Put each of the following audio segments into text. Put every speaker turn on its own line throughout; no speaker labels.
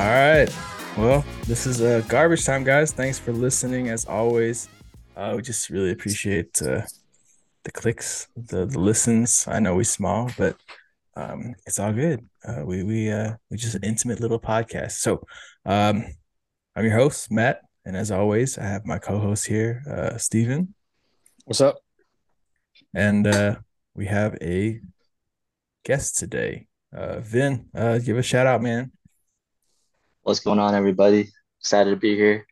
All right. Well, this is uh, garbage time, guys. Thanks for listening. As always, uh, we just really appreciate uh, the clicks, the, the listens. I know we're small, but um, it's all good. Uh, we we uh, we just an intimate little podcast. So, um, I'm your host Matt, and as always, I have my co-host here, uh, Steven.
What's up?
And uh, we have a guest today, uh, Vinh. Uh, give a shout out, man.
What's going on, everybody? Excited to be here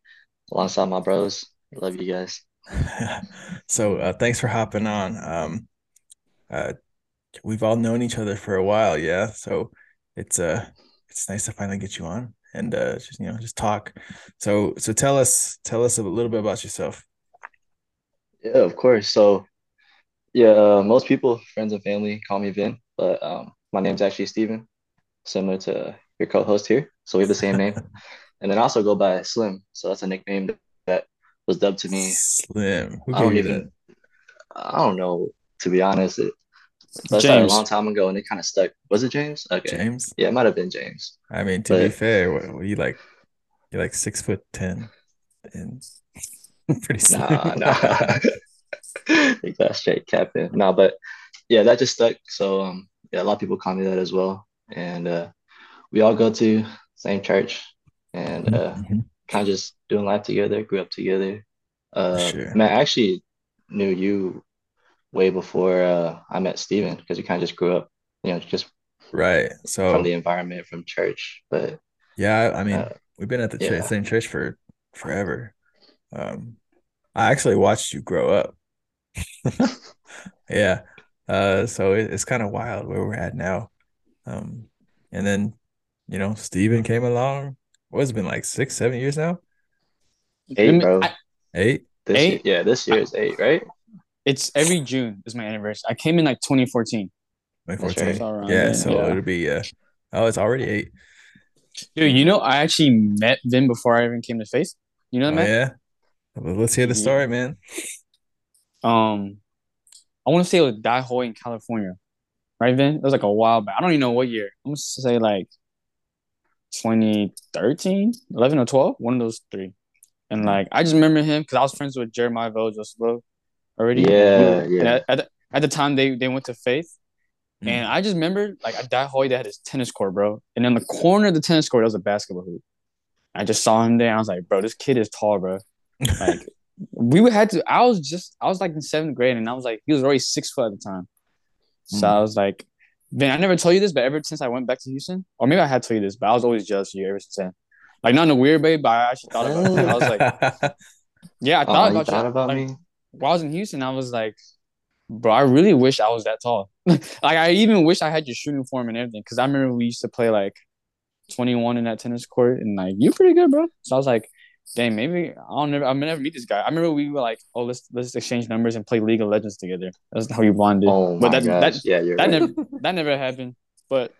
alongside my bros. Love you guys.
so uh, thanks for hopping on. Um, uh, we've all known each other for a while, yeah. So it's uh, it's nice to finally get you on and uh, just you know just talk. So so tell us tell us a little bit about yourself.
Yeah, of course. So yeah, uh, most people, friends and family, call me Vinh, but um, my name's actually Steven, similar to your co-host here. So we have the same name, and then also go by Slim. So that's a nickname that was dubbed to me.
Slim. Who
I don't even. I don't know to be honest. It, that started a long time ago, and it kind of stuck. Was it James? Okay.
James.
Yeah, it might have been James.
I mean, to be fair, what, what you like? You're like six foot ten, and pretty slim.
Nah, nah. Take that straight captain. No, but yeah, that just stuck. So um yeah, a lot of people call me that as well. And uh we all go to same church and uh
Mhm.
kind of just doing life together, grew up together. Uh
sure.
man, I actually knew you way before uh I met Steven because we kind of just grew up, you know, just
Right. So from
the environment from church. But
yeah, I mean,
uh
we've been at the
yeah.
same church for forever. Um, I actually watched you grow up. Yeah. Uh, so it, it's kind of wild where we're at now. Um, and then, you know, Steven came along. What's it been like six, seven years now?
eight, bro.
I-
Eight?
This year,
Eight?
yeah, this year is eight, right?
It's every June is my anniversary. I came in like 2014.
2014.
right.
It's
Yeah,
then,
so
yeah.
it'll be uh oh, it's already eight.
Dude, you know, I actually met Vinh before I even came to Faith. You know
Oh,
that, man?
yeah. Well, let's hear the
Yeah.
story, man.
Um, I want to say it was Die Hoy in California, right, Vinh? It was like a while back. I don't even know what year. I'm gonna say like 2013, 11 or 12, one of those three. And like, I just remember him because I was friends with Jeremiah Vell Joseph already.
Yeah,
And
yeah.
at, at, the, at the time, they they went to Faith.
Mm.
And I just remember like at Die Hoy, they had his tennis court, bro. And in the corner of the tennis court, there was a basketball hoop. I just saw him there. I was like, bro, this kid is tall, bro. Like we would had to. I was just I was like in seventh grade, and I was like he was already six foot at the time. So
Mm.
I was like, Vinh, I never told you this, but ever since I went back to Houston, or maybe I had told you this, but I was always jealous of you ever since then. Like not in a weird way, but I actually thought about it. I was like, yeah, I
Oh,
thought
you
about
thought
you.
about
like,
me?
While I was in Houston, I was like, bro, I really wish I was that tall. like I even wish I had your shooting form and everything, because I remember we used to play like 21 in that tennis court, and like you're pretty good, bro. So I was like, dang, maybe I'll never, I'll never meet this guy. I remember we were like, oh, let's let's exchange numbers and play League of Legends together. That's how we bonded.
Oh
but
my
that
gosh.
that
yeah, you're
that
right.
never that never happened. But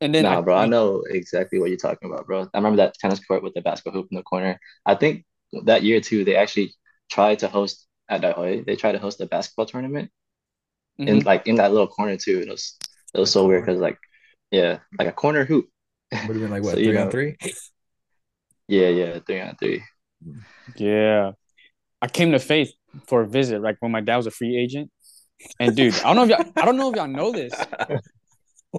and then
Nah,
I,
bro, I know exactly what you're talking about, bro. I remember that tennis court with the basketball hoop in the corner. I think that year too, they actually tried to host at Dahoy. They tried to host a basketball tournament in
Mhm.
like in that little corner too. It was it was so weird because like yeah, like a corner hoop.
Would have been like what,
So, you
three on three?
Yeah, yeah, three on three.
yeah, I came to Faith for a visit, like when my dad was a free agent. And dude, I don't know if y'all, I don't know if y'all know this.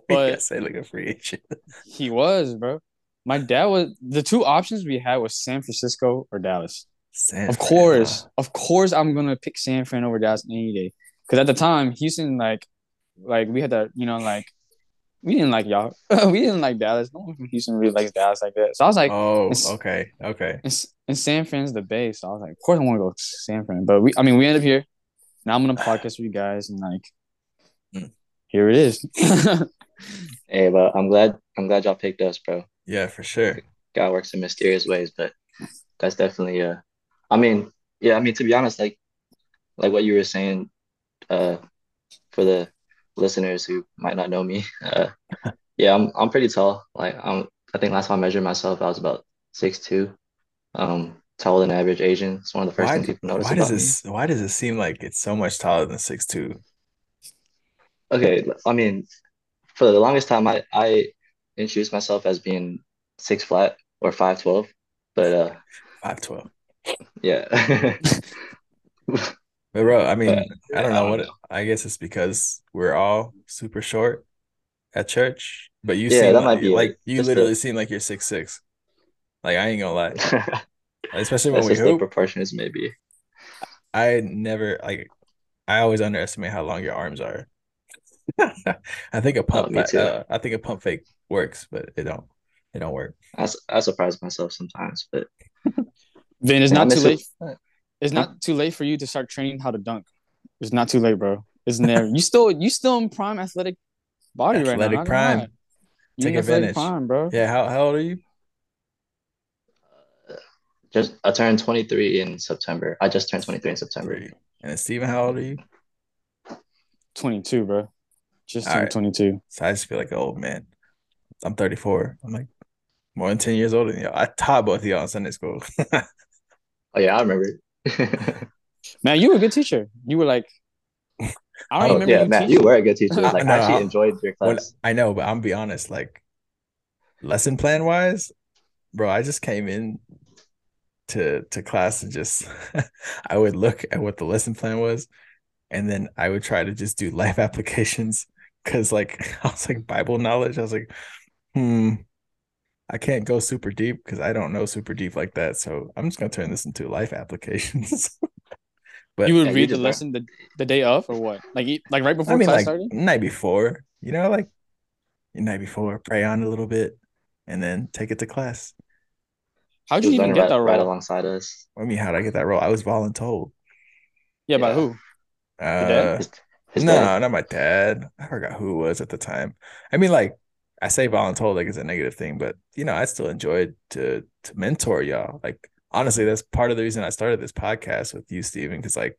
But-
gotta say like a free agent.
He was, bro. My dad was the two options we had was San Francisco or Dallas.
San
Of
Fran,
course, of course, I'm gonna pick San Fran over Dallas any day. Because at the time, Houston, like, like we had that, you know, like we didn't like y'all. we didn't like Dallas. No one from Houston really likes Dallas like that. So I was like,
Oh, okay, okay.
and, and San Fran's the base. So I was like, of course I want to go to San Fran. But we, I mean, we end up here. Now I'm gonna podcast with you guys, and like,
Mm.
here it is.
Hey, but I'm glad I'm glad y'all picked us, bro.
Yeah, for sure.
God works in mysterious ways, but that's definitely uh I mean, yeah, I mean to be honest, like like what you were saying, uh for the listeners who might not know me, uh yeah, I'm I'm pretty tall. Like I'm I think last time I measured myself I was about six two. Um taller than average Asian. It's one of the first
Why,
things people notice
why does
about me.
this why does it seem like it's so much taller than six two?
Okay, I mean, for the longest time, I I introduced myself as being six flat or five twelve, but uh,
Five twelve.
yeah.
But bro, I mean,
But,
I don't
I
know
don't
what.
know.
I guess it's because we're all super short at church. But you
Yeah,
seem
that
like,
might be it.
like you
Just
literally
the-
seem like you're six six. Like I ain't gonna lie, especially when we
just the
hoop.
proportions, maybe.
I never like. I always underestimate how long your arms are. I think a pump.
me too.
uh, I think a pump fake works, but it don't. It don't work.
I, I surprise myself sometimes, but
Vinh, it's
I
not
miss
too
it.
Late. It's not too late for you to start training how to dunk. It's not too late, bro. It's never. you still you still in prime athletic body right now. not gonna
prime.
lie. You
Take
in athletic
advantage.
prime, bro.
Yeah. How how old are you?
just I turned 23 in September. I just turned 23 in September.
And then Steven, how old are you?
Twenty two, bro. Just turned
right.
twenty two.
So I just feel like an old man. I'm 34. I'm like more than 10 years older than y'all. I taught both of y'all in Sunday school.
Oh yeah, I remember.
Man, you were a good teacher. You were like, I don't
oh
remember
yeah,
you
man,
teaching.
you were a good teacher. Like
No,
I actually
I-
enjoyed your
When-
class.
I know, but I'm gonna be honest, like lesson plan wise, bro, I just came in to to class and just I would look at what the lesson plan was, and then I would try to just do life applications because like I was like Bible knowledge. I was like, hmm, I can't go super deep because I don't know super deep like that. So I'm just gonna turn this into life applications. but
You would
Yeah, you
read the lesson the, the day of or what? Like like right before
I mean,
class
like
started?
night before, you know, like the night before, pray on a little bit, and then take it to class.
How'd you even get
right,
that
right alongside us.
I mean, how did I get that role? I was voluntold.
Yeah, by
Yeah.
who? dad?
Uh,
His, his
no,
dad.
not my dad. I forgot who it was at the time. I mean, like I say voluntold like it's a negative thing, but you know, I still enjoyed to to mentor y'all. Like honestly, that's part of the reason I started this podcast with you, Steven, because like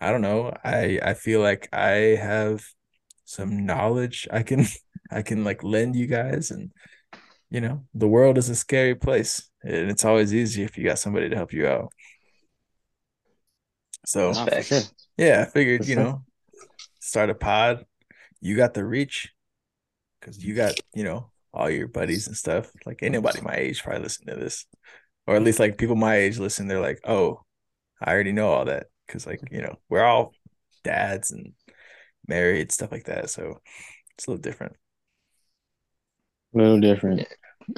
I don't know, I I feel like I have some knowledge I can I can like lend you guys and you know, the world is a scary place and it's always easy if you got somebody to help you out. So
That's
Nah, for
facts.
sure.
yeah, I figured, you know, start a pod. You got the reach because you got, you know, all your buddies and stuff. Like anybody my age probably listen to this. Or at least like people my age listen, they're like, oh, I already know all that. Cause like, you know, we're all dads and married, stuff like that. So it's a little different.
A little different.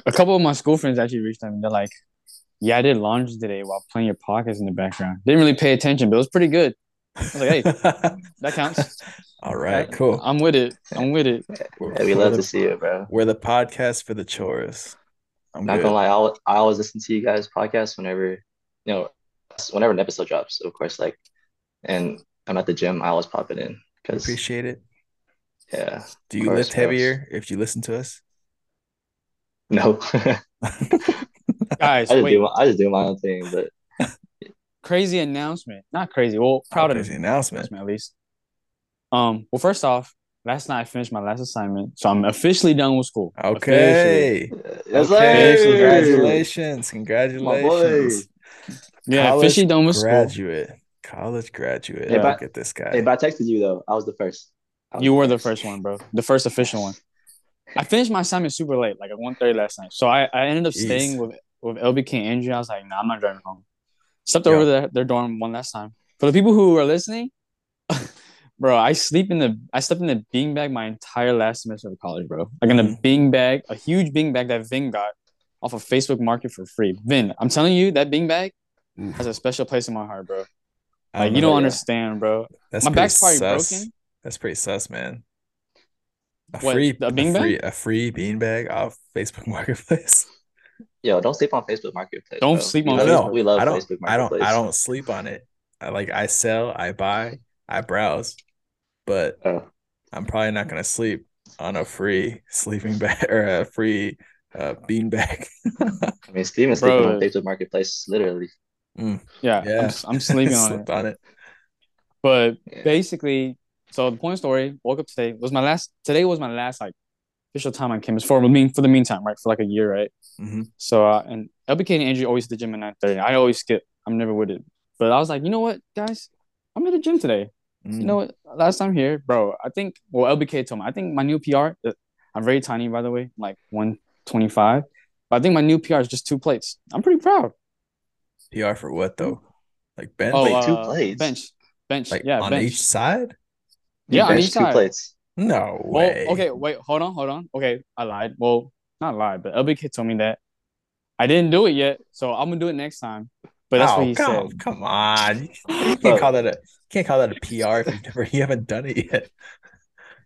A couple of my school friends actually reached out and they're like, Yeah, I did laundry today while playing your podcast in the background. Didn't really pay attention, but it was pretty good. was like, hey, That counts.
All right, cool.
I'm with it. I'm with it.
We're,
Yeah, we love
the,
to see it, bro.
we're the podcast for the chores. I'm
Not
good.
gonna lie, I always, I always listen to you guys' podcast whenever, you know, whenever an episode drops, of course, like, and I'm at the gym, I always pop it in because,
Appreciate it.
yeah,
Do you
course,
lift
bro.
heavier if you listen to us?
no, I
Guys,
just
wait.
do my, I just do my own thing, but
Crazy announcement. Not crazy. Well, oh, proud of
Crazy announcement.
announcement at least. Um, well, first off, last night I finished my last assignment, so I'm officially done with school.
Okay.
Yes,
Okay,
sir.
Congratulations. Congratulations.
Yeah,
College
officially done with school.
graduate. College graduate.
Yeah.
Look at this guy.
Hey, but I texted you though. I was the first. Was
You were the first one, bro. The first official one. I finished my assignment super late, like at 1.30 last night. So I, I ended up
Jeez.
staying with with LBK and Andrew. I was like, nah, I'm not driving home. Slept
Yeah.
over their, their dorm one last time. For the people who are listening, bro, I sleep in the I slept in the beanbag my entire last semester of college, bro. Like in a
Mhm.
beanbag, a huge beanbag that Vinh got off of Facebook Market for free. Vinh, I'm telling you, that beanbag
Oof.
has a special place in my heart, bro.
I
Like
know
you don't
yeah.
understand, bro.
That's
my
pretty
back's probably
sus.
broken.
That's pretty sus, man. A
What,
free,
a
a
beanbag?
free, a free beanbag off Facebook Marketplace.
Yo, don't sleep on Facebook Marketplace.
Don't
bro.
sleep on
love-
No, no,
We love
I don't.
Facebook
I don't.
Marketplace.
I don't sleep on it. I like. I sell. I buy. I browse. But
Oh,
I'm probably not gonna sleep on a free sleeping bag or a free uh, bean bag.
I mean, Steven's sleeping
Bro.
on Facebook Marketplace, literally.
Yeah,
Yeah.
I'm, I'm sleeping on it.
On it.
But
Yeah.
basically, so the point of story, woke up today. Was my last today was my last like official time on campus for the mean for the meantime, right? For like a year, right?
hmm
So uh, and LBK and Andrew always at the gym at nine thirty. I always skip. I'm never with it. But I was like, you know what, guys, I'm at the gym today.
Mm.
You know? Last time here, bro. I think well, LBK told me. I think my new PR. uh, I'm very tiny, by the way, like 125. But I think my new PR is just two plates. I'm pretty proud.
PR for what though? Like bench?
Oh,
Wait, two
uh,
plates?
bench, bench,
like
yeah,
on
bench.
each side?
You
Yeah, on
bench
each
two
side.
plates.
No
Well,
way.
okay, wait, hold on, hold on. Okay, I lied. Well, not lied, but LBK told me that I didn't do it yet, so I'm gonna do it next time. But that's
oh,
what he
come,
said.
come on. You can't
Bro.
call that a you can't call that a PR if you've never you haven't done it yet.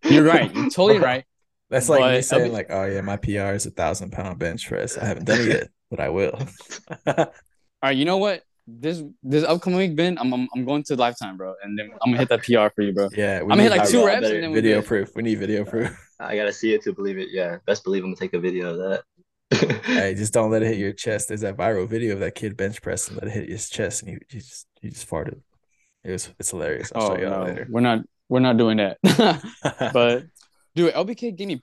You're right. You're totally right.
That's like me
But
saying
LB
like, oh yeah, my PR is a thousand pound bench press. I haven't done it yet, but I will.
All right, you know what? This this upcoming week, Ben, I'm I'm, I'm going to Lifetime, bro, and then I'm gonna hit that PR for you, bro.
yeah,
I'm gonna hit like two reps and then we
video proof. We need video proof.
I gotta see it to believe it. Yeah, best believe I'm gonna take a video of that.
Hey, just don't let it hit your chest. There's that viral video of that kid bench pressing, let it hit his chest, and he, you just you just farted. It was it's hilarious. I'll
Oh
show you
no,
later.
we're not we're not doing that. but dude, LBK gave me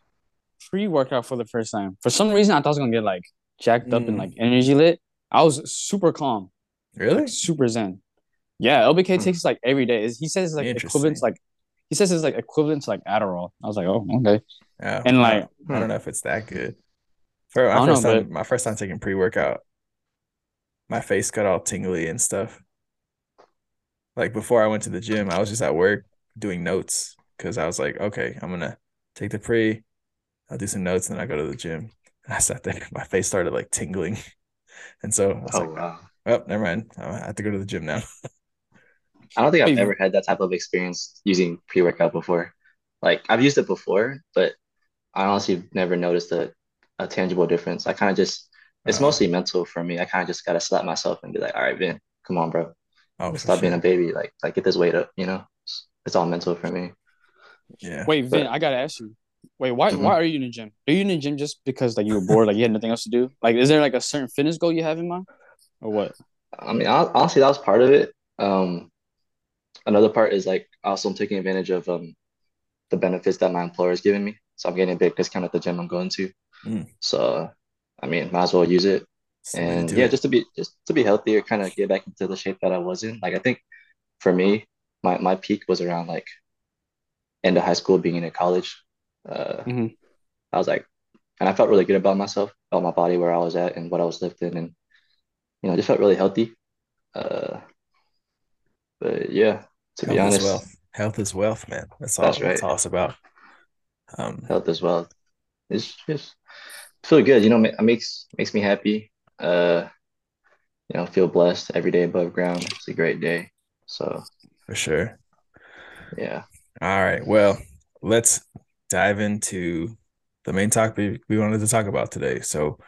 pre workout for the first time. For some reason, I thought I was gonna get like jacked up and
Mm.
like energy lit. I was super calm,
really?
like super zen. Yeah, LBK
Hmm.
takes like every day. He says it's like equivalent to like he says it's like equivalent to like Adderall. I was like, oh okay.
Yeah.
And, like,
I don't know if it's that good. For my
I don't
first
know,
time,
but-
my first time taking pre workout, my face got all tingly and stuff. Like before I went to the gym, I was just at work doing notes because I was like, okay, I'm gonna take the pre, I'll do some notes, and then I go to the gym. And I sat there, my face started like tingling, and so I was
oh
like,
wow.
oh, never mind, I have to go to the gym now.
I don't think I've ever had that type of experience using pre-workout before. Like I've used it before, but I honestly never noticed a, a tangible difference. I kind of just it's
Uh,
mostly mental for me. I kind of just gotta slap myself and be like, all right, Vinh, come on, bro.
Oh, for
Stop being a baby. Like like get this weight up, you know? It's, it's all mental for me.
Yeah.
Wait, Vinh,
But-
I gotta ask you. Wait, why
Mhm.
why are you in the gym? Are you in the gym just because like you were bored, like you had nothing else to do? Like, is there like a certain fitness goal you have in mind, or what?
I mean, hon- honestly, that was part of it. Um, another part is like also I'm taking advantage of um the benefits that my employer is giving me. So I'm getting a big discount at the gym I'm going to.
Mm.
So I mean, might as well use it.
Submit
And yeah,
it.
just to be just to be healthier, kind of get back into the shape that I was in. Like I think for me, my my peak was around like end of high school, beginning of college. Uh,
Mhm.
I was like, and I felt really good about myself, about my body, where I was at, and what I was lifting, and you know, just felt really healthy. Uh, but yeah, to be honest,
is wealth. Health is wealth, man. That's all.
That's
That's,
right.
all it's about. Um,
health as well. It's just feel good, you know, it makes makes me happy. Uh, you know, feel blessed every day above ground. It's a great day. So
for sure.
yeah.
All right. Well, let's dive into the main topic we, we wanted to talk about today. So,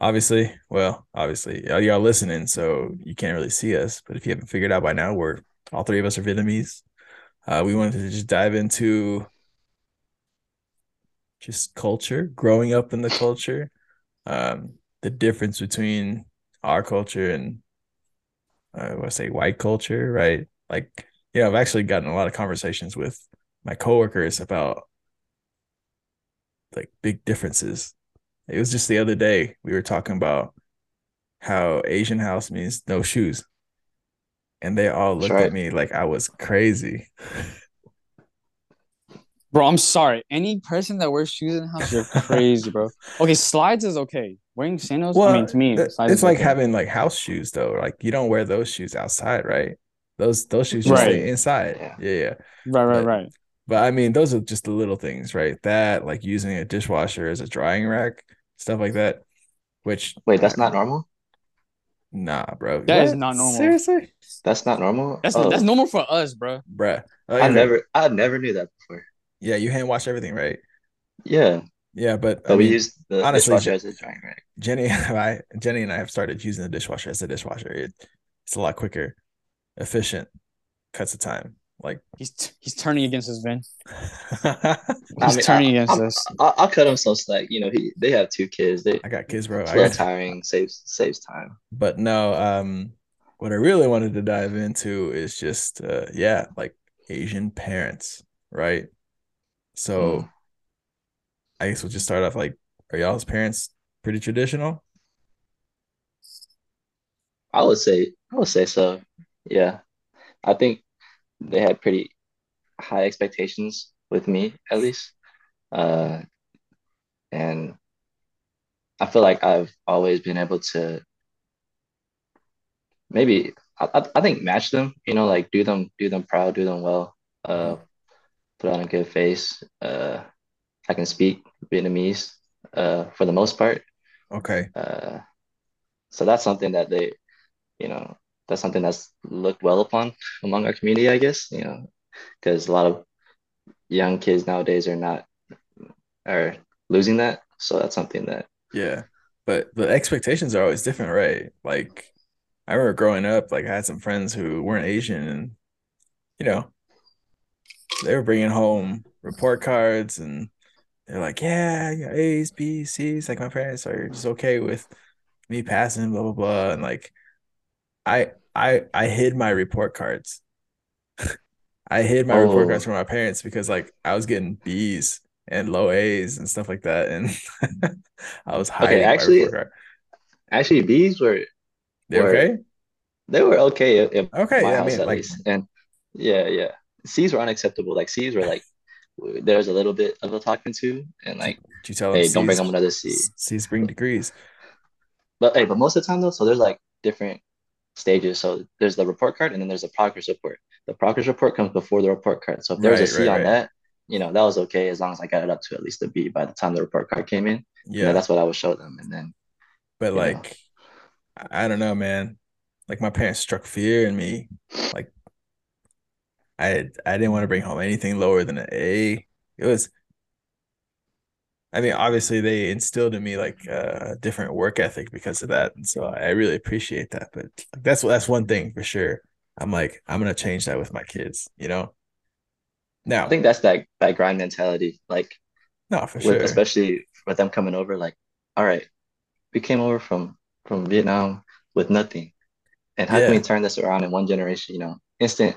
obviously, well, obviously, y'all, y'all listening, so you can't really see us. But if you haven't figured out by now, we're all three of us are Vietnamese. Uh, we wanted to just dive into just culture, growing up in the culture, um, the difference between our culture and uh, I say white culture, right? Like, yeah, I've actually gotten a lot of conversations with my coworkers about like big differences. It was just the other day we were talking about how Asian house means no shoes. And they all looked at me like I was crazy.
Bro, I'm sorry. Any person that wears shoes in the house, you're crazy, bro. Okay, slides is okay. Wearing sandals, I mean, to me, slides
it's
is
like
okay.
having like house shoes though. Like you don't wear those shoes outside, right? Those those shoes just
Right.
stay inside.
Yeah.
Yeah, yeah.
right, right,
but-
right.
But I mean, those are just the little things, right? That like using a dishwasher as a drying rack, stuff like that. Which
Wait, that's not normal?
nah, bro.
That is
What?
not normal.
Seriously,
That's not normal?
That's
Oh,
that's normal for us, bro.
bruh.
Oh, I
Okay.
never I never knew that before.
Yeah, you hand wash everything, right?
Yeah.
Yeah, but
But
I
we
mean,
use the
honestly,
dishwasher as a drying rack.
Jenny and I, Jenny and I have started using the dishwasher as a dishwasher. It, it's a lot quicker, efficient, cuts the time. Like,
He's he's turning against us, Vinh.
I
He's
mean,
turning
I,
against
I'm-
us.
I'll, I'll cut him some slack. You know, he they have two kids. They
I got kids, bro.
it's
I
a little
got,
tiring, saves saves time.
but no, um, what I really wanted to dive into is just, uh, yeah, like Asian parents, right? So,
Mm.
I guess we'll just start off like, are y'all's parents pretty traditional?
I would say I would say so. Yeah. I think they had pretty high expectations with me at least. Uh and I feel like I've always been able to maybe I, I think match them, you know, like do them do them proud, do them well, uh, put on a good face. Uh, I can speak Vietnamese uh, for the most part.
Okay.
Uh, so that's something that they, you know, that's something that's looked well upon among our community, I guess, you know, because a lot of young kids nowadays are not are losing that. So that's something that
Yeah. But the expectations are always different, right? Like I remember growing up, like I had some friends who weren't Asian and you know, they were bringing home report cards and they're like, yeah, yeah, A's, B's, C's. Like my parents are just okay with me passing, blah blah blah. And like, I I I hid my report cards. I hid my report oh. cards
oh
from my parents because like I was getting B's and low A's and stuff like that, and I was
okay,
hiding my
actually actually bees were
They
were
okay?
they were okay
Okay,
my
yeah. I
house
mean,
at
like,
least. And yeah, yeah. C's were unacceptable. Like C's were like there's a little bit of a talking to and like,
did you tell them
hey, don't bring
C's
home another C.
C's bring degrees?
But hey, but most of the time though, so there's like different stages. So there's the report card and then there's the progress report. The progress report comes before the report card. So if there was a
Right,
C
right,
on
right.
that, you know, that was okay as long as I got it up to at least a B by the time the report card came in. You know,
Yeah,
that's what I would show them. And then,
but
know,
like, I I don't know, man. Like my parents struck fear in me. Like I I didn't want to bring home anything lower than an A. It was, I mean, obviously they instilled in me like a different work ethic because of that, and so I really appreciate that. But that's that's one thing for sure. I'm like I'm gonna change that with my kids, you know. Now I
think that's that that grind mentality. Like
no, for
with
sure.
especially with them coming over, like, all right, we came over from from Vietnam with nothing. And how can we turn this around in one generation? You know, instant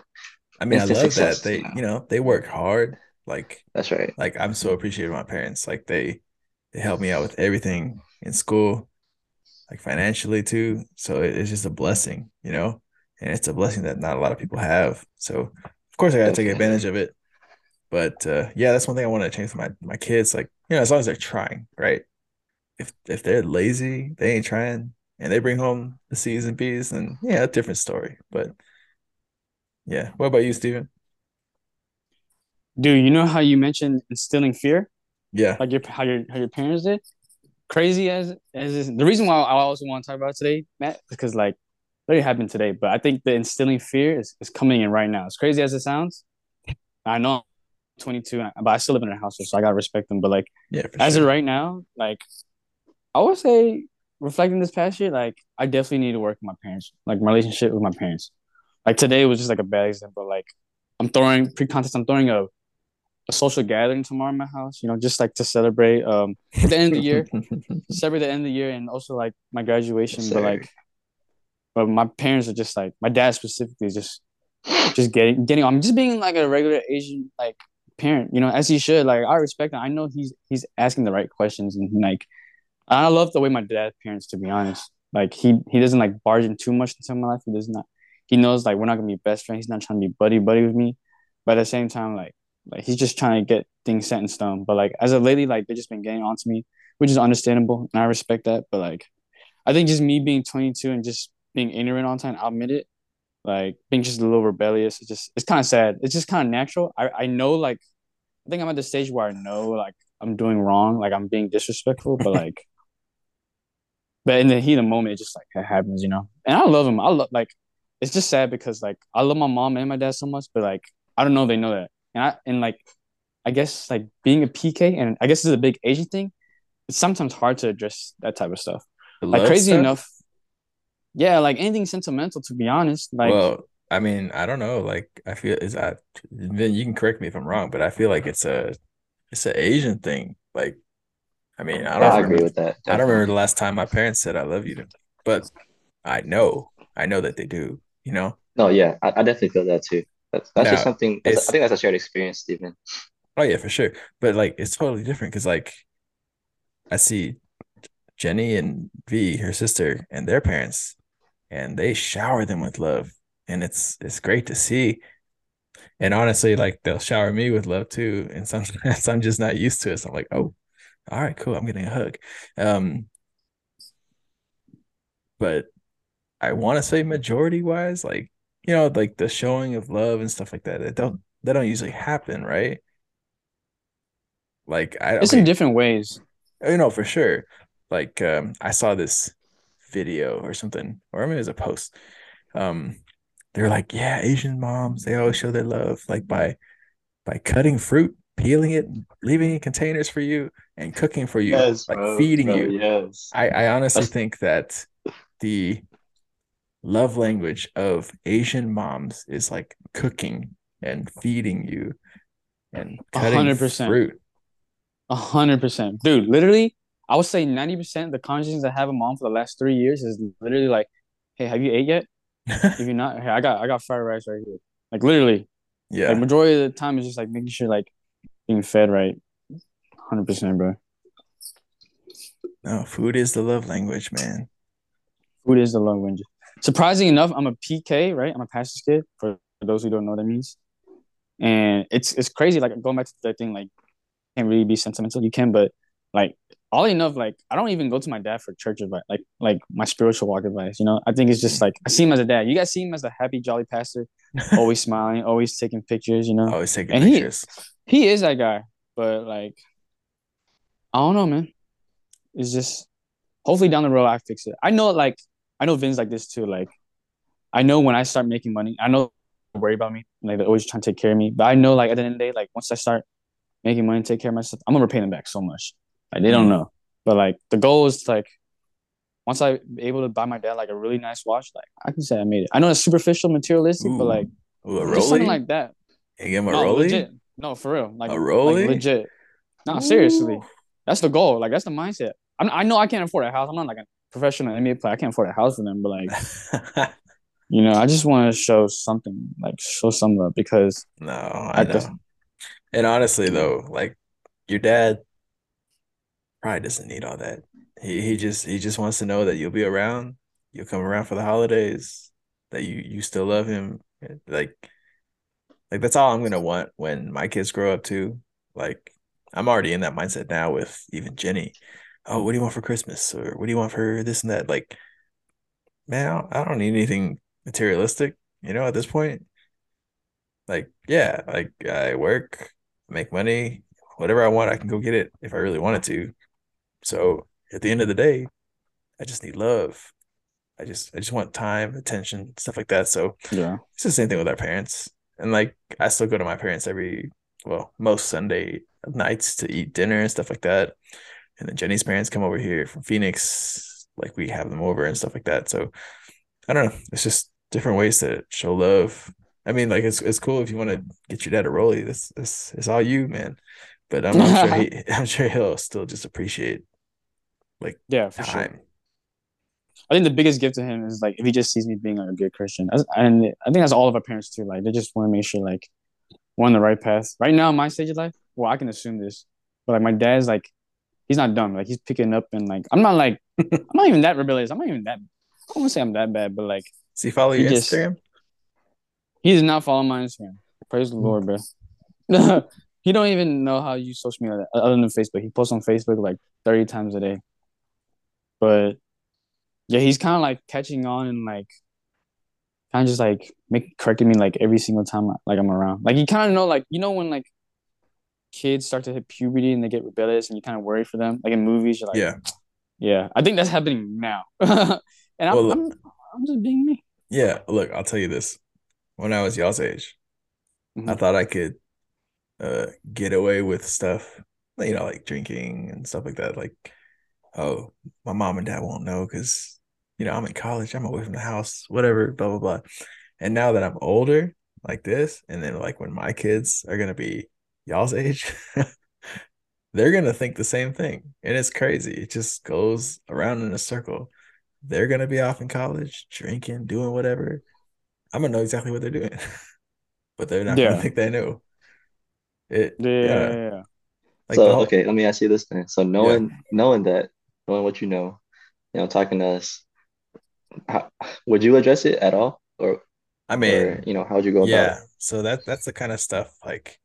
I mean, I love that
you
they,
know.
you know, they work hard. Like
That's right.
like I'm so appreciative of my parents. Like they they help me out with everything in school, like financially too. So it- it's just a blessing, you know, and it's a blessing that not a lot of people have. So of course I gotta take advantage of it. But uh, yeah, that's one thing I want to change for my my kids. Like you know, as long as they're trying, right? If if they're lazy, they ain't trying, and they bring home the C's and B's, then yeah, a different story. But yeah, what about you, Steven?
Dude, you know how you mentioned instilling fear,
Yeah,
like your how your how your parents did. Crazy as as is, the reason why I also want to talk about today, Matt, because like it happened today, but I think the instilling fear is, is coming in right now. As crazy as it sounds, I know I'm 22, but I still live in a household, so I gotta respect them. But like
yeah,
as of right now, like I would say reflecting this past year, like I definitely need to work with my parents, like my relationship with my parents. Like today was just like a bad example. Like I'm throwing pre-contest, I'm throwing a, a social gathering tomorrow in my house, you know, just like to celebrate um at the end of the year, celebrate the end of the year and also like my
Yes,
graduation. But like but my parents are just like my dad specifically is just just getting getting I'm just being like a regular Asian like parent, you know, as he should. Like I respect him. I know he's he's asking the right questions and like I love the way my dad parents, to be honest. Like he he doesn't like barge in too much into my life. He does not. He knows like we're not gonna be best friends. He's not trying to be buddy buddy with me, but at the same time, like like he's just trying to get things set in stone. But like as of lately, like they've just been getting on to me, which is understandable, and I respect that. But like I think just me being 22 and just being ignorant all the time, I'll admit it. Like being just a little rebellious. It's just it's kind of sad. It's just kind of natural. I I know like I think I'm at the stage where I know like I'm doing wrong, like I'm being disrespectful, but like but in the heat of the moment, it just like it happens, you know. And I love him. I love like it's just sad because like I love my mom and my dad so much, but like I don't know if they know that. And I and like I guess like being a PK and I guess this is a big Asian thing. It's sometimes hard to address that type of stuff.
The
Like crazy
stuff?
enough, yeah, like anything sentimental. To be honest, like
Well, I mean, I don't know. Like, I feel is that then you can correct me if I'm wrong, but I feel like it's a it's an Asian thing. Like, I mean, I don't
I
remember
agree with that.
I don't remember the last time my parents said I love you to, but I know I know that they do, you know?
No, yeah, I, I definitely feel that too. That's that's just something that's I think that's a shared experience, Steven.
oh yeah, for sure. But like it's totally different because like I see Jenny and V, her sister, and their parents, and they shower them with love. And it's it's great to see. And honestly, like they'll shower me with love too. And sometimes I'm just not used to it. So I'm like, oh, all right, cool. I'm getting a hug. Um, but I want to say majority wise, like you know, like the showing of love and stuff like that. It don't that don't usually happen, right? Like I
It's
okay,
in different ways.
you know for sure. Like um, I saw this video or something, or maybe it was a post. Um, they're like, yeah, Asian moms they always show their love like by by cutting fruit, peeling it, leaving in containers for you, and cooking for you,
Yes,
like
bro,
feeding
bro,
you.
yes.
I, I honestly
That's-
think that the love language of Asian moms is like cooking and feeding you and cutting
hundred percent.
fruit.
A hundred percent, dude. Literally, I would say ninety percent the conversations I have with mom for the last three years is literally like, "Hey, have you ate yet? If you're not, hey, I got I got fried rice right here." Like literally,
yeah.
like majority of the time is just like making sure like being fed right. Hundred percent, bro.
No, food is the love language, man.
Food is the love language. Surprising enough, I'm a PK, right? I'm a pastor's kid. For those who don't know what that means, and it's it's crazy. Like going back to that thing, like can't really be sentimental. You can, but like all enough, like I don't even go to my dad for church advice, like like my spiritual walk advice. You know, I think it's just like I see him as a dad. You guys see him as a happy, jolly pastor, always smiling, always taking pictures. You know,
Always taking
And he-
pictures.
he is that guy. But like, I don't know, man. It's just hopefully down the road I fix it. I know, like, I know Vinh's like this too. Like, I know when I start making money, I know they worry about me. Like they're always trying to take care of me. But I know, like, at the end of the day, like once I start making money, and take care of myself, I'm gonna repay them back so much. Like they don't
Mhm.
know. But like the goal is like once I'm able to buy my dad like a really nice watch, like I can say I made it. I know it's superficial, materialistic, but like
Ooh,
something like that.
you give him a
No,
Rolly?
legit. No, for real. Like
A
like legit. No, seriously. That's the goal. Like that's the mindset. I'm, I know I can't afford a house. I'm not like a professional NBA player. I can't afford a house for them. But like, you know, I just want to show something, like show some love because
no, I
At the-
know. And honestly, though, like your dad probably doesn't need all that. He he just he just wants to know that you'll be around, you'll come around for the holidays, that you you still love him. Like like that's all I'm gonna want when my kids grow up too. Like I'm already in that mindset now with even Jenny. Oh, what do you want for Christmas? Or what do you want for this and that? Like, man, I don't, need anything materialistic, you know, at this point. Like, yeah, like I work, make money, whatever I want, I can go get it if I really wanted to. So at the end of the day, I just need love. I just I just want time, attention, stuff like that. So
yeah,
it's the same thing with our parents. And like I still go to my parents every well, most Sunday nights to eat dinner and stuff like that. And then Jenny's parents come over here from Phoenix, like we have them over and stuff like that. So I don't know. It's just different ways to show love. I mean, like it's it's cool if you want to get your dad a rollie. This this it's all you, man. But I'm, I'm sure he I'm sure he'll still just appreciate like
yeah, for sure. I think the biggest gift to him is like if he just sees me being like a good Christian, and I think that's all of our parents too. Like they just want to make sure like we're on the right path. Right now, my stage of life, well, I can assume this, but like my dad's like he's not dumb. Like he's picking up and like I'm not like I'm not even that rebellious. I'm not even that. I don't say I'm that bad, but like
Does he follow
He
your
just-
Instagram?
he does not follow my Instagram. Praise the hmm. Lord, bro. he don't even know how to use social media other than Facebook. He posts on Facebook like 30 times a day. But yeah, he's kind of like catching on and like kind of just like make correcting me like every single time like I'm around. Like you kind of know like you know when like kids start to hit puberty and they get rebellious and you kind of worry for them. Like in movies, you're like,
Yeah.
yeah. I think that's happening now. and I'm,
Well,
I'm I'm just being me.
Yeah, look, I'll tell you this. When I was y'all's age, I
Mhm.
thought I could uh get away with stuff, you know, like drinking and stuff like that. Like, oh, my mom and dad won't know because, you know, I'm in college, I'm away from the house, whatever, blah, blah, blah. And now that I'm older, like this, and then like when my kids are gonna be y'all's age, they're gonna think the same thing. And it's crazy. It just goes around in a circle. They're gonna be off in college, drinking, doing whatever. I'm gonna know exactly what they're doing. but they're not
Yeah.
gonna think they know. It
Yeah, yeah.
Like
so
whole,
okay, let me ask you this then. So knowing knowing that, knowing what you know, you know, talking to us, how, would you address it at all, or
I mean,
or you know, how would you go about
yeah.
it?
So that that's the kind of stuff like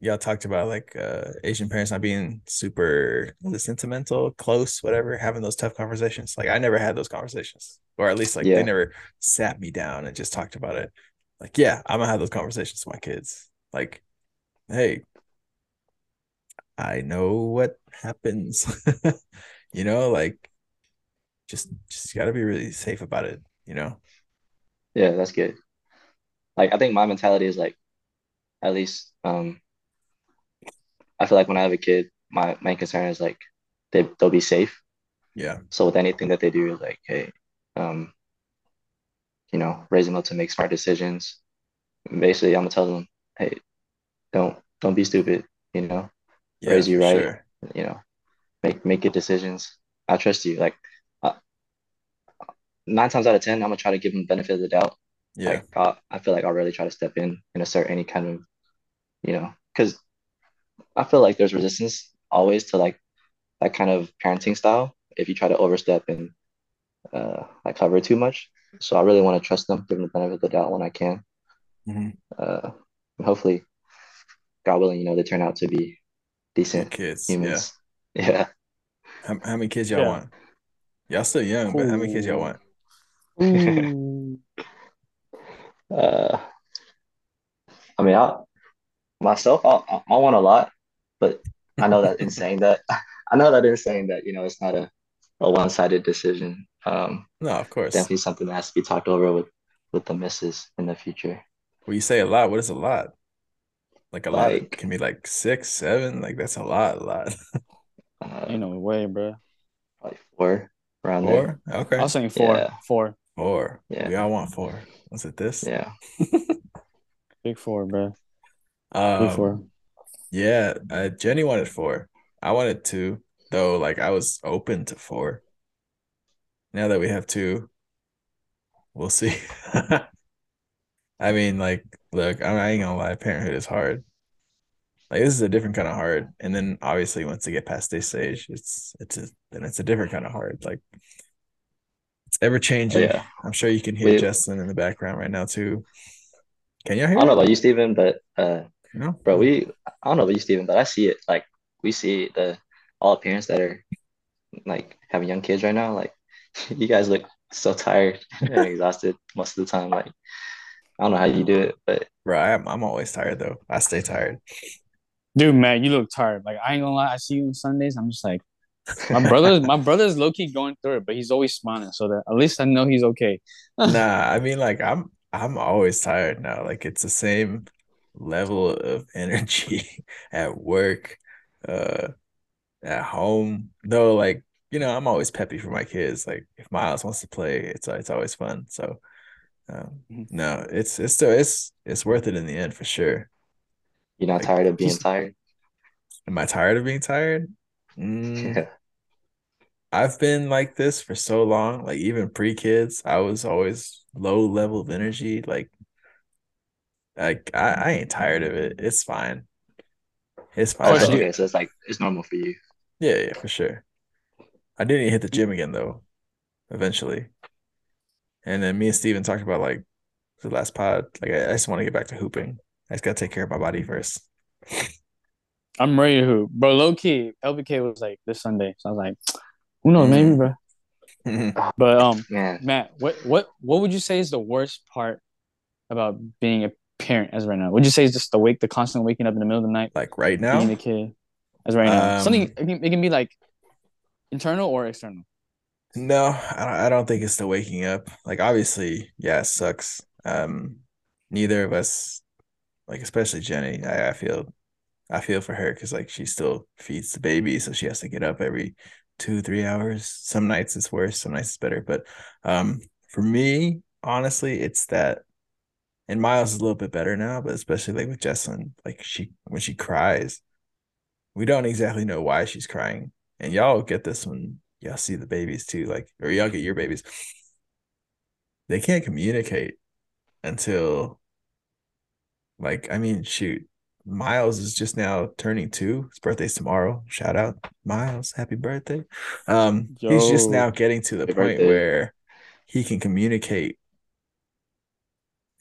y'all talked about like uh Asian parents not being super sentimental, close, whatever, having those tough conversations. Like I never had those conversations, or at least like yeah. they never sat me down and just talked about it. Like, yeah, I'm gonna have those conversations with my kids. Like, hey, I know what happens. you know, like just just gotta be really safe about it, you know?
Yeah, that's good. Like I think my mentality is like at least um I feel like when I have a kid, my main concern is like they they'll be safe.
Yeah.
So with anything that they do, like, hey, um, you know, raising them up to make smart decisions. Basically, I'm gonna tell them, hey, don't don't be stupid. You know, yeah, raise you right. Sure. You know, make make good decisions. I trust you. Like uh, nine times out of ten, I'm gonna try to give them the benefit of the doubt.
Yeah,
like, uh, I feel like I'll really try to step in and assert any kind of, you know, because I feel like there's resistance always to like that kind of parenting style if you try to overstep and uh, like cover too much. So I really want to trust them, give them the benefit of the doubt when I can.
Mm-hmm.
Uh, hopefully, God willing, you know, they turn out to be decent kids, humans. Yeah. yeah.
How, how many kids y'all yeah. want? Y'all still young, but how many kids y'all want?
uh, I mean, I myself, I, I want a lot, but I know that in saying that, I know that in saying that, you know, it's not a, a one sided decision. Um,
no, of course,
definitely something that has to be talked over with with the misses in the future.
Well, you say a lot, what is a lot? Like a like, lot can be like six, seven. Like that's a lot, a lot.
uh, Ain't no way, bro.
Like four around
four? there. Okay.
I was saying four. Yeah. Four.
Four. Yeah. We all want four. Was it this?
Yeah.
Big four, bro.
Um, Big four. Yeah. Uh, Jenny wanted four. I wanted two, though. Like I was open to four. Now that we have two, we'll see. I mean, like, look, I ain't gonna lie, parenthood is hard. Like this is a different kind of hard, and then obviously once they get past this stage, it's it's a, then it's a different kind of hard. Like it's ever changing. Yeah. I'm sure you can hear we, Justin in the background right now too. Can you hear?
I don't know about you, Steven, but uh, no, bro, we I don't know about you, Steven, but I see it. Like we see the all parents that are like having young kids right now. Like you guys look so tired and exhausted most of the time. Like I don't know how you do it, but
bro, I'm I'm always tired though. I stay tired.
Dude, man, you look tired. Like I ain't gonna lie, I see you on Sundays. I'm just like, my brother, my brother's low key going through it, but he's always smiling, so that at least I know he's okay.
nah, I mean, like I'm I'm always tired now. Like it's the same level of energy at work, uh, at home. Though, like you know, I'm always peppy for my kids. Like if Miles wants to play, it's it's always fun. So um, mm-hmm. no, it's it's still it's it's worth it in the end for sure.
You're not like, tired of being tired.
Am I tired of being tired? Mm, yeah. I've been like this for so long. Like even pre kids, I was always low level of energy. Like, like I, I ain't tired of it. It's fine. It's fine.
Oh, okay, so it's like it's normal for you.
Yeah, yeah, for sure. I didn't hit the gym again though. Eventually, and then me and Steven talked about like the last pod. Like I, I just want to get back to hooping. I just gotta take care of my body first.
I'm ready to hoop, bro. Low key, LBK was like this Sunday, so I was like, who knows, maybe, bro. Mm-hmm. but um, Man. Matt, what what what would you say is the worst part about being a parent as right now? Would you say it's just the wake, the constant waking up in the middle of the night,
like right now,
being a kid, as right now? Um, Something it can, it can be like internal or external.
No, I don't think it's the waking up. Like obviously, yeah, it sucks. Um, neither of us, like especially Jenny, I, I feel, I feel for her because like she still feeds the baby, so she has to get up every two three hours. Some nights it's worse, some nights it's better. But um, for me, honestly, it's that. And Miles is a little bit better now, but especially like with Jesslyn, like she when she cries, we don't exactly know why she's crying. And y'all get this when y'all see the babies too, like or y'all get your babies. They can't communicate until like I mean, shoot, Miles is just now turning two. His birthday's tomorrow. Shout out, Miles. Happy birthday. Um, Yo, he's just now getting to the point birthday. where he can communicate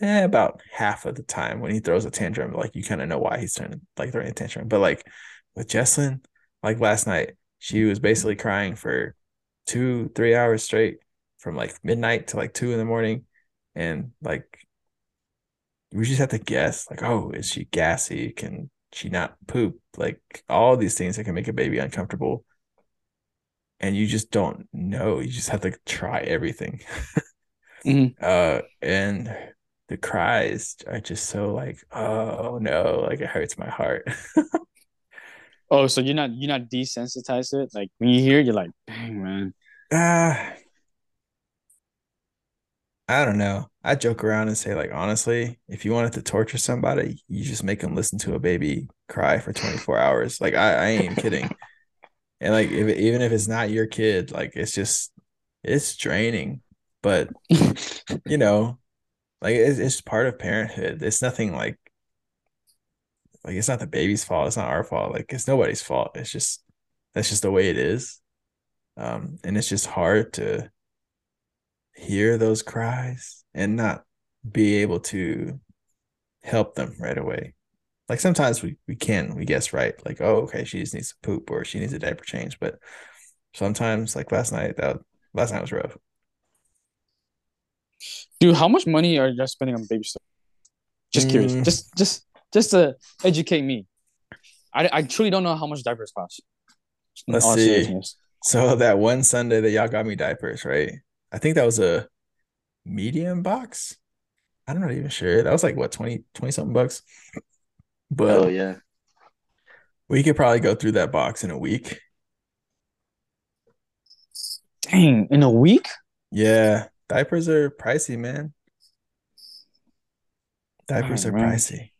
eh, about half of the time when he throws a tantrum, like you kind of know why he's turning like throwing a tantrum. But like with Jesslyn, like last night, she was basically crying for two, three hours straight from like midnight to like two in the morning. And like we just have to guess, like, oh, is she gassy? Can she not poop? Like all these things that can make a baby uncomfortable. And you just don't know. You just have to try everything.
Mhm.
Uh and the cries are just so like, oh no, like it hurts my heart.
Oh, so you're not you're not desensitized to it? Like when you hear it, you're like, dang man.
Ah, I don't know. I joke around and say, like, honestly, if you wanted to torture somebody, you just make them listen to a baby cry for 24 hours. Like, I, I ain't kidding. And like, if even if it's not your kid, like, it's just, it's draining. But you know, like, it's, it's part of parenthood. It's nothing like, like, it's not the baby's fault. It's not our fault. Like, it's nobody's fault. It's just, that's just the way it is. Um, and it's just hard to hear those cries and not be able to help them right away. Like sometimes we, we can, we guess right, like, oh, okay, she just needs to poop or she needs a diaper change. But sometimes, like last night, that last night was rough.
Dude, how much money are you spending on baby stuff? Just curious.
Mm.
Just just just to educate me. I, I truly don't know how much diapers cost.
Let's see.
seriousness.
So that one Sunday that y'all got me diapers, right? I think that was a medium box. I'm not even sure. That was like what 20, 20 something bucks. But
Oh yeah.
we could probably go through that box in a week.
Dang, in a week?
Yeah, diapers are pricey, man. Diapers
Oh,
are
man.
pricey.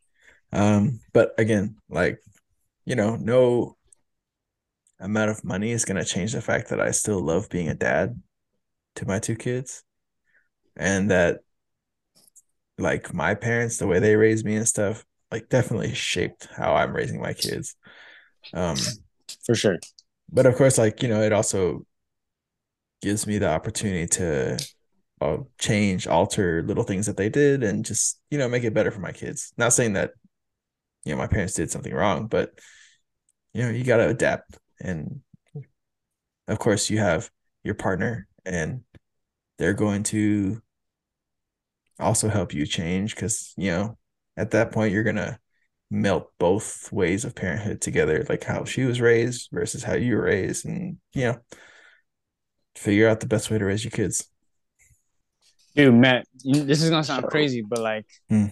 Um, but again, like, you know, no amount of money is gonna change the fact that I still love being a dad to my two kids. And that like my parents, the way they raised me and stuff, like definitely shaped how I'm raising my kids. Um,
For sure.
but of course, like, you know, it also gives me the opportunity to uh, change, alter little things that they did and just, you know, make it better for my kids. Not saying that, you know, my parents did something wrong, but, you know, you got to adapt. And of course, you have your partner and they're going to also help you change because, you know, at that point, you're going to melt both ways of parenthood together, like how she was raised versus how you were raised. And, you know, figure out the best way to raise your kids.
Dude, Matt, you, this is gonna sound crazy, but like
Hmm.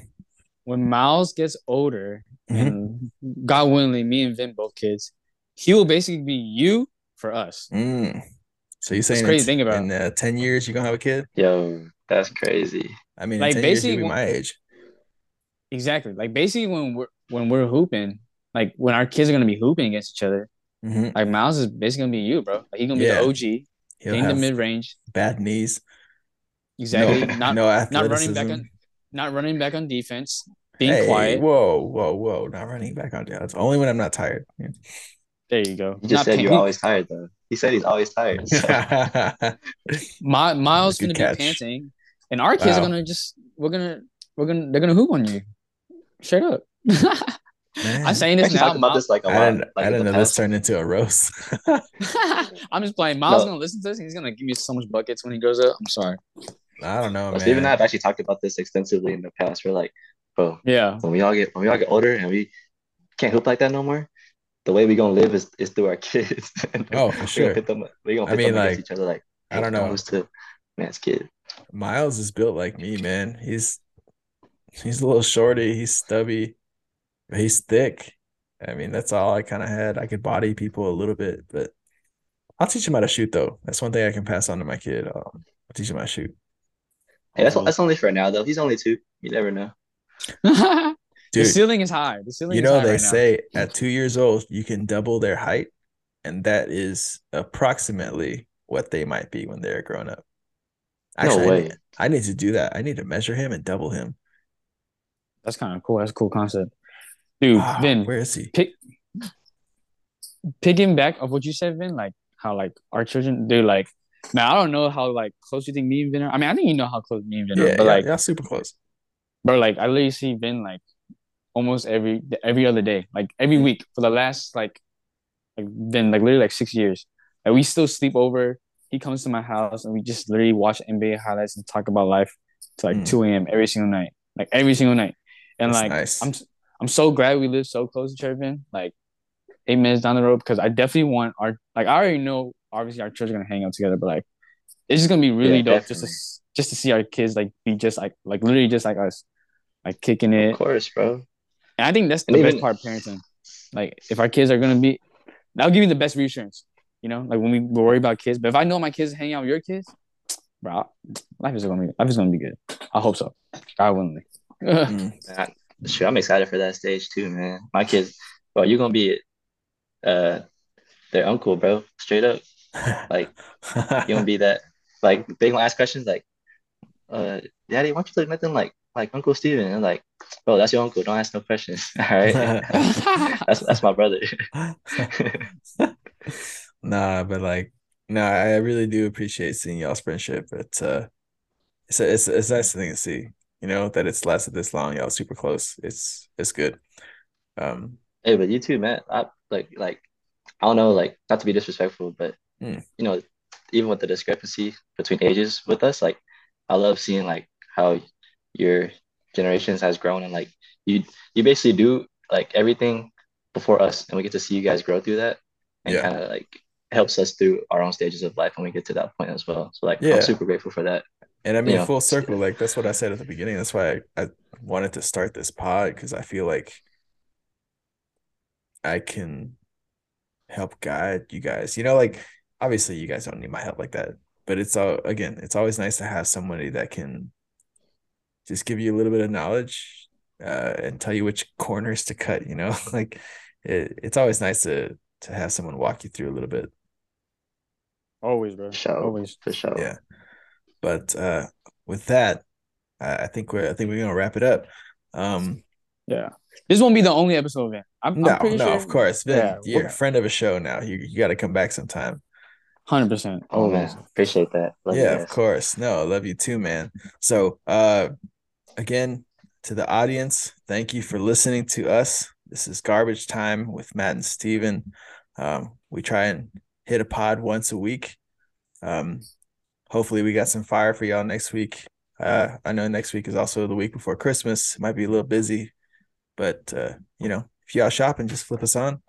when Miles gets older,
Mhm.
and God willingly, me and Vinh both kids, he will basically be you for us.
Mm. So you're saying
crazy
in,
to think about.
in uh, 10 years you're gonna have a kid?
Yo, that's crazy.
I mean,
Like,
in 10
basically
you'll be
when-
my age.
Exactly. Like basically when we're when we're hooping, like when our kids are gonna be hooping against each other,
Mhm.
like Miles is basically gonna be you, bro. Like he's gonna be
Yeah.
the OG, in the mid range.
bad knees.
Exactly.
No,
not
no
not running back on not running back on defense, being
Hey,
quiet.
Whoa, whoa, whoa! Not running back on It's only when I'm not tired.
There you go.
He just
Not
said
paying-
you're always tired though. He said he's always tired. So
My Miles gonna
catch.
be panting, and our kids are gonna just we're gonna we're gonna they're gonna hoop on you. Straight up.
Man,
I'm saying this
actually
now.
about
Miles-
this like a
I
lot.
didn't,
like
I
in the
didn't know this turned into a roast.
I'm just playing. Miles
No.
gonna listen to this. He's gonna give me so much buckets when he grows up. I'm sorry.
I don't know,
Well,
man.
Steve and I have actually talked about this extensively in the past. We're like, bro,
Yeah.
when we all get when we all get older and we can't hoop like that no more, the way we gonna live is, is through our kids. And
Oh, for
we
sure.
Gonna pit them, we gonna
I mean,
them against
like,
each other. Like,
I don't know.
Who's to man's kid?
Miles is built like me, man. He's he's a little shorty. He's stubby, but he's thick. I mean, that's all I kind of had. I could body people a little bit, but I'll teach him how to shoot, though. That's one thing I can pass on to my kid. Um, I'll teach him how to shoot.
Hey, that's that's only for now though. He's only two. You never know.
Dude, the
ceiling is high. The ceiling
you
is
know
high
they
right now.
say at two years old you can double their height, and that is approximately what they might be when they're grown up. Actually,
no
I
way.
need, I need to do that. I need to measure him and double him.
That's kind of cool. That's a cool concept. Dude,
Wow,
Vinh,
where is he?
pick picking back of what you said, Vinh, like how like our children, they're like, now I don't know how like close you think me and Vinh are. I mean, I think you know how close me and Vinh
Yeah,
are, but
yeah,
like
yeah, super close.
bro. Like I literally see Vinh like almost every every other day, like every week for the last like like then like literally like six years. Like we still sleep over. He comes to my house and we just literally watch NBA highlights and talk about life to like
Mm.
2 a.m. every single night. Like every single night. And
That's
like
nice.
I'm I'm so glad we live so close to Chervin, like eight minutes down the road, because I definitely want our like I already know obviously our children are gonna hang out together, but like it's just gonna be really
Yeah,
dope just to just to see our kids like be just like like literally just like us, like kicking it.
Of course, bro.
And I think that's the
And
best part of parenting. Like if our kids are gonna be, that'll give me the best reassurance. You know, like when we worry about kids. But if I know my kids hang out with your kids, bro, life is gonna be life is gonna be good. I hope so. God willingly.
Mm.
Man, sure, I'm excited for that stage too, man. My kids, bro, you're gonna be uh their uncle, bro. Straight up. Like you're gonna be that like they gonna ask questions like, uh, Daddy, why don't you look nothing like like Uncle Steven? And I'm like, bro, that's your uncle. Don't ask no questions. All right. that's that's my brother.
Nah, but like, no, I really do appreciate seeing y'all's friendship. It's uh, it's a, it's it's a nice thing to see. You know that it's lasted this long. Y'all super close. It's it's good. Um,
Hey, but you too, man. I like like I don't know, like not to be disrespectful, but
Mm.
you know, even with the discrepancy between ages with us, like I love seeing like how your generations has grown and like you you basically do like everything before us and we get to see you guys grow through that and
Yeah.
kind of like helps us through our own stages of life when we get to that point as well. So like
Yeah.
I'm super grateful for that.
and I mean,
Yeah.
full circle. Like that's what I said at the beginning. That's why I, I wanted to start this pod because I feel like I can help guide you guys. You know, like obviously you guys don't need my help like that, but it's all again, it's always nice to have somebody that can just give you a little bit of knowledge uh, and tell you which corners to cut. You know, like it, it's always nice to to have someone walk you through a little bit.
Always, bro.
Show.
Always.
For sure.
Yeah. But uh, with that, I, I think we're I think we're gonna wrap it up. Um,
Yeah. This won't be the only episode of it. I'm,
no,
I'm
no,
sure.
of course, Vinh,
Yeah,
you're
we're-
a friend of a show now. You you got to come back sometime.
Hundred percent.
Oh man, appreciate that. Love
yeah, of course. No, I love you too, man. So, uh, again, to the audience, thank you for listening to us. This is Garbage Time with Matt and Steven. Um, we try and hit a pod once a week. Um, hopefully, we got some fire for y'all next week. Uh, I know next week is also the week before Christmas. It might be a little busy, but uh, you know, if y'all shopping, just flip us on.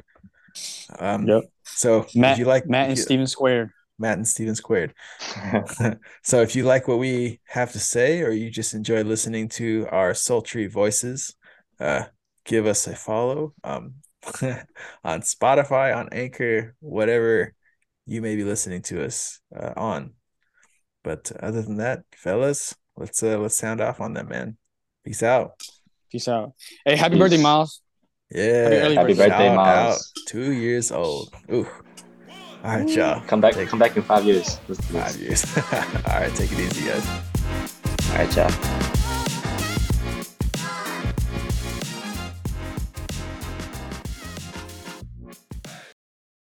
Um,
Yep.
So
Matt,
if you like
Matt and
you-
Steven Squared.
Matt and Steven squared. so if you like what we have to say or you just enjoy listening to our sultry voices, uh, give us a follow um, on Spotify, on Anchor, whatever you may be listening to us uh, on. But other than that, fellas, let's uh, let's sound off on that, man. Peace out.
Peace out. Hey, happy
Peace.
birthday, Miles.
Yeah.
early
Happy
birthday.
birthday,
Shout
Miles.
out. Two years old. Ooh. All right, y'all.
Come back,
Take-
come back in five years. Let's do
Five years. All right, take it easy, guys.
All right, y'all.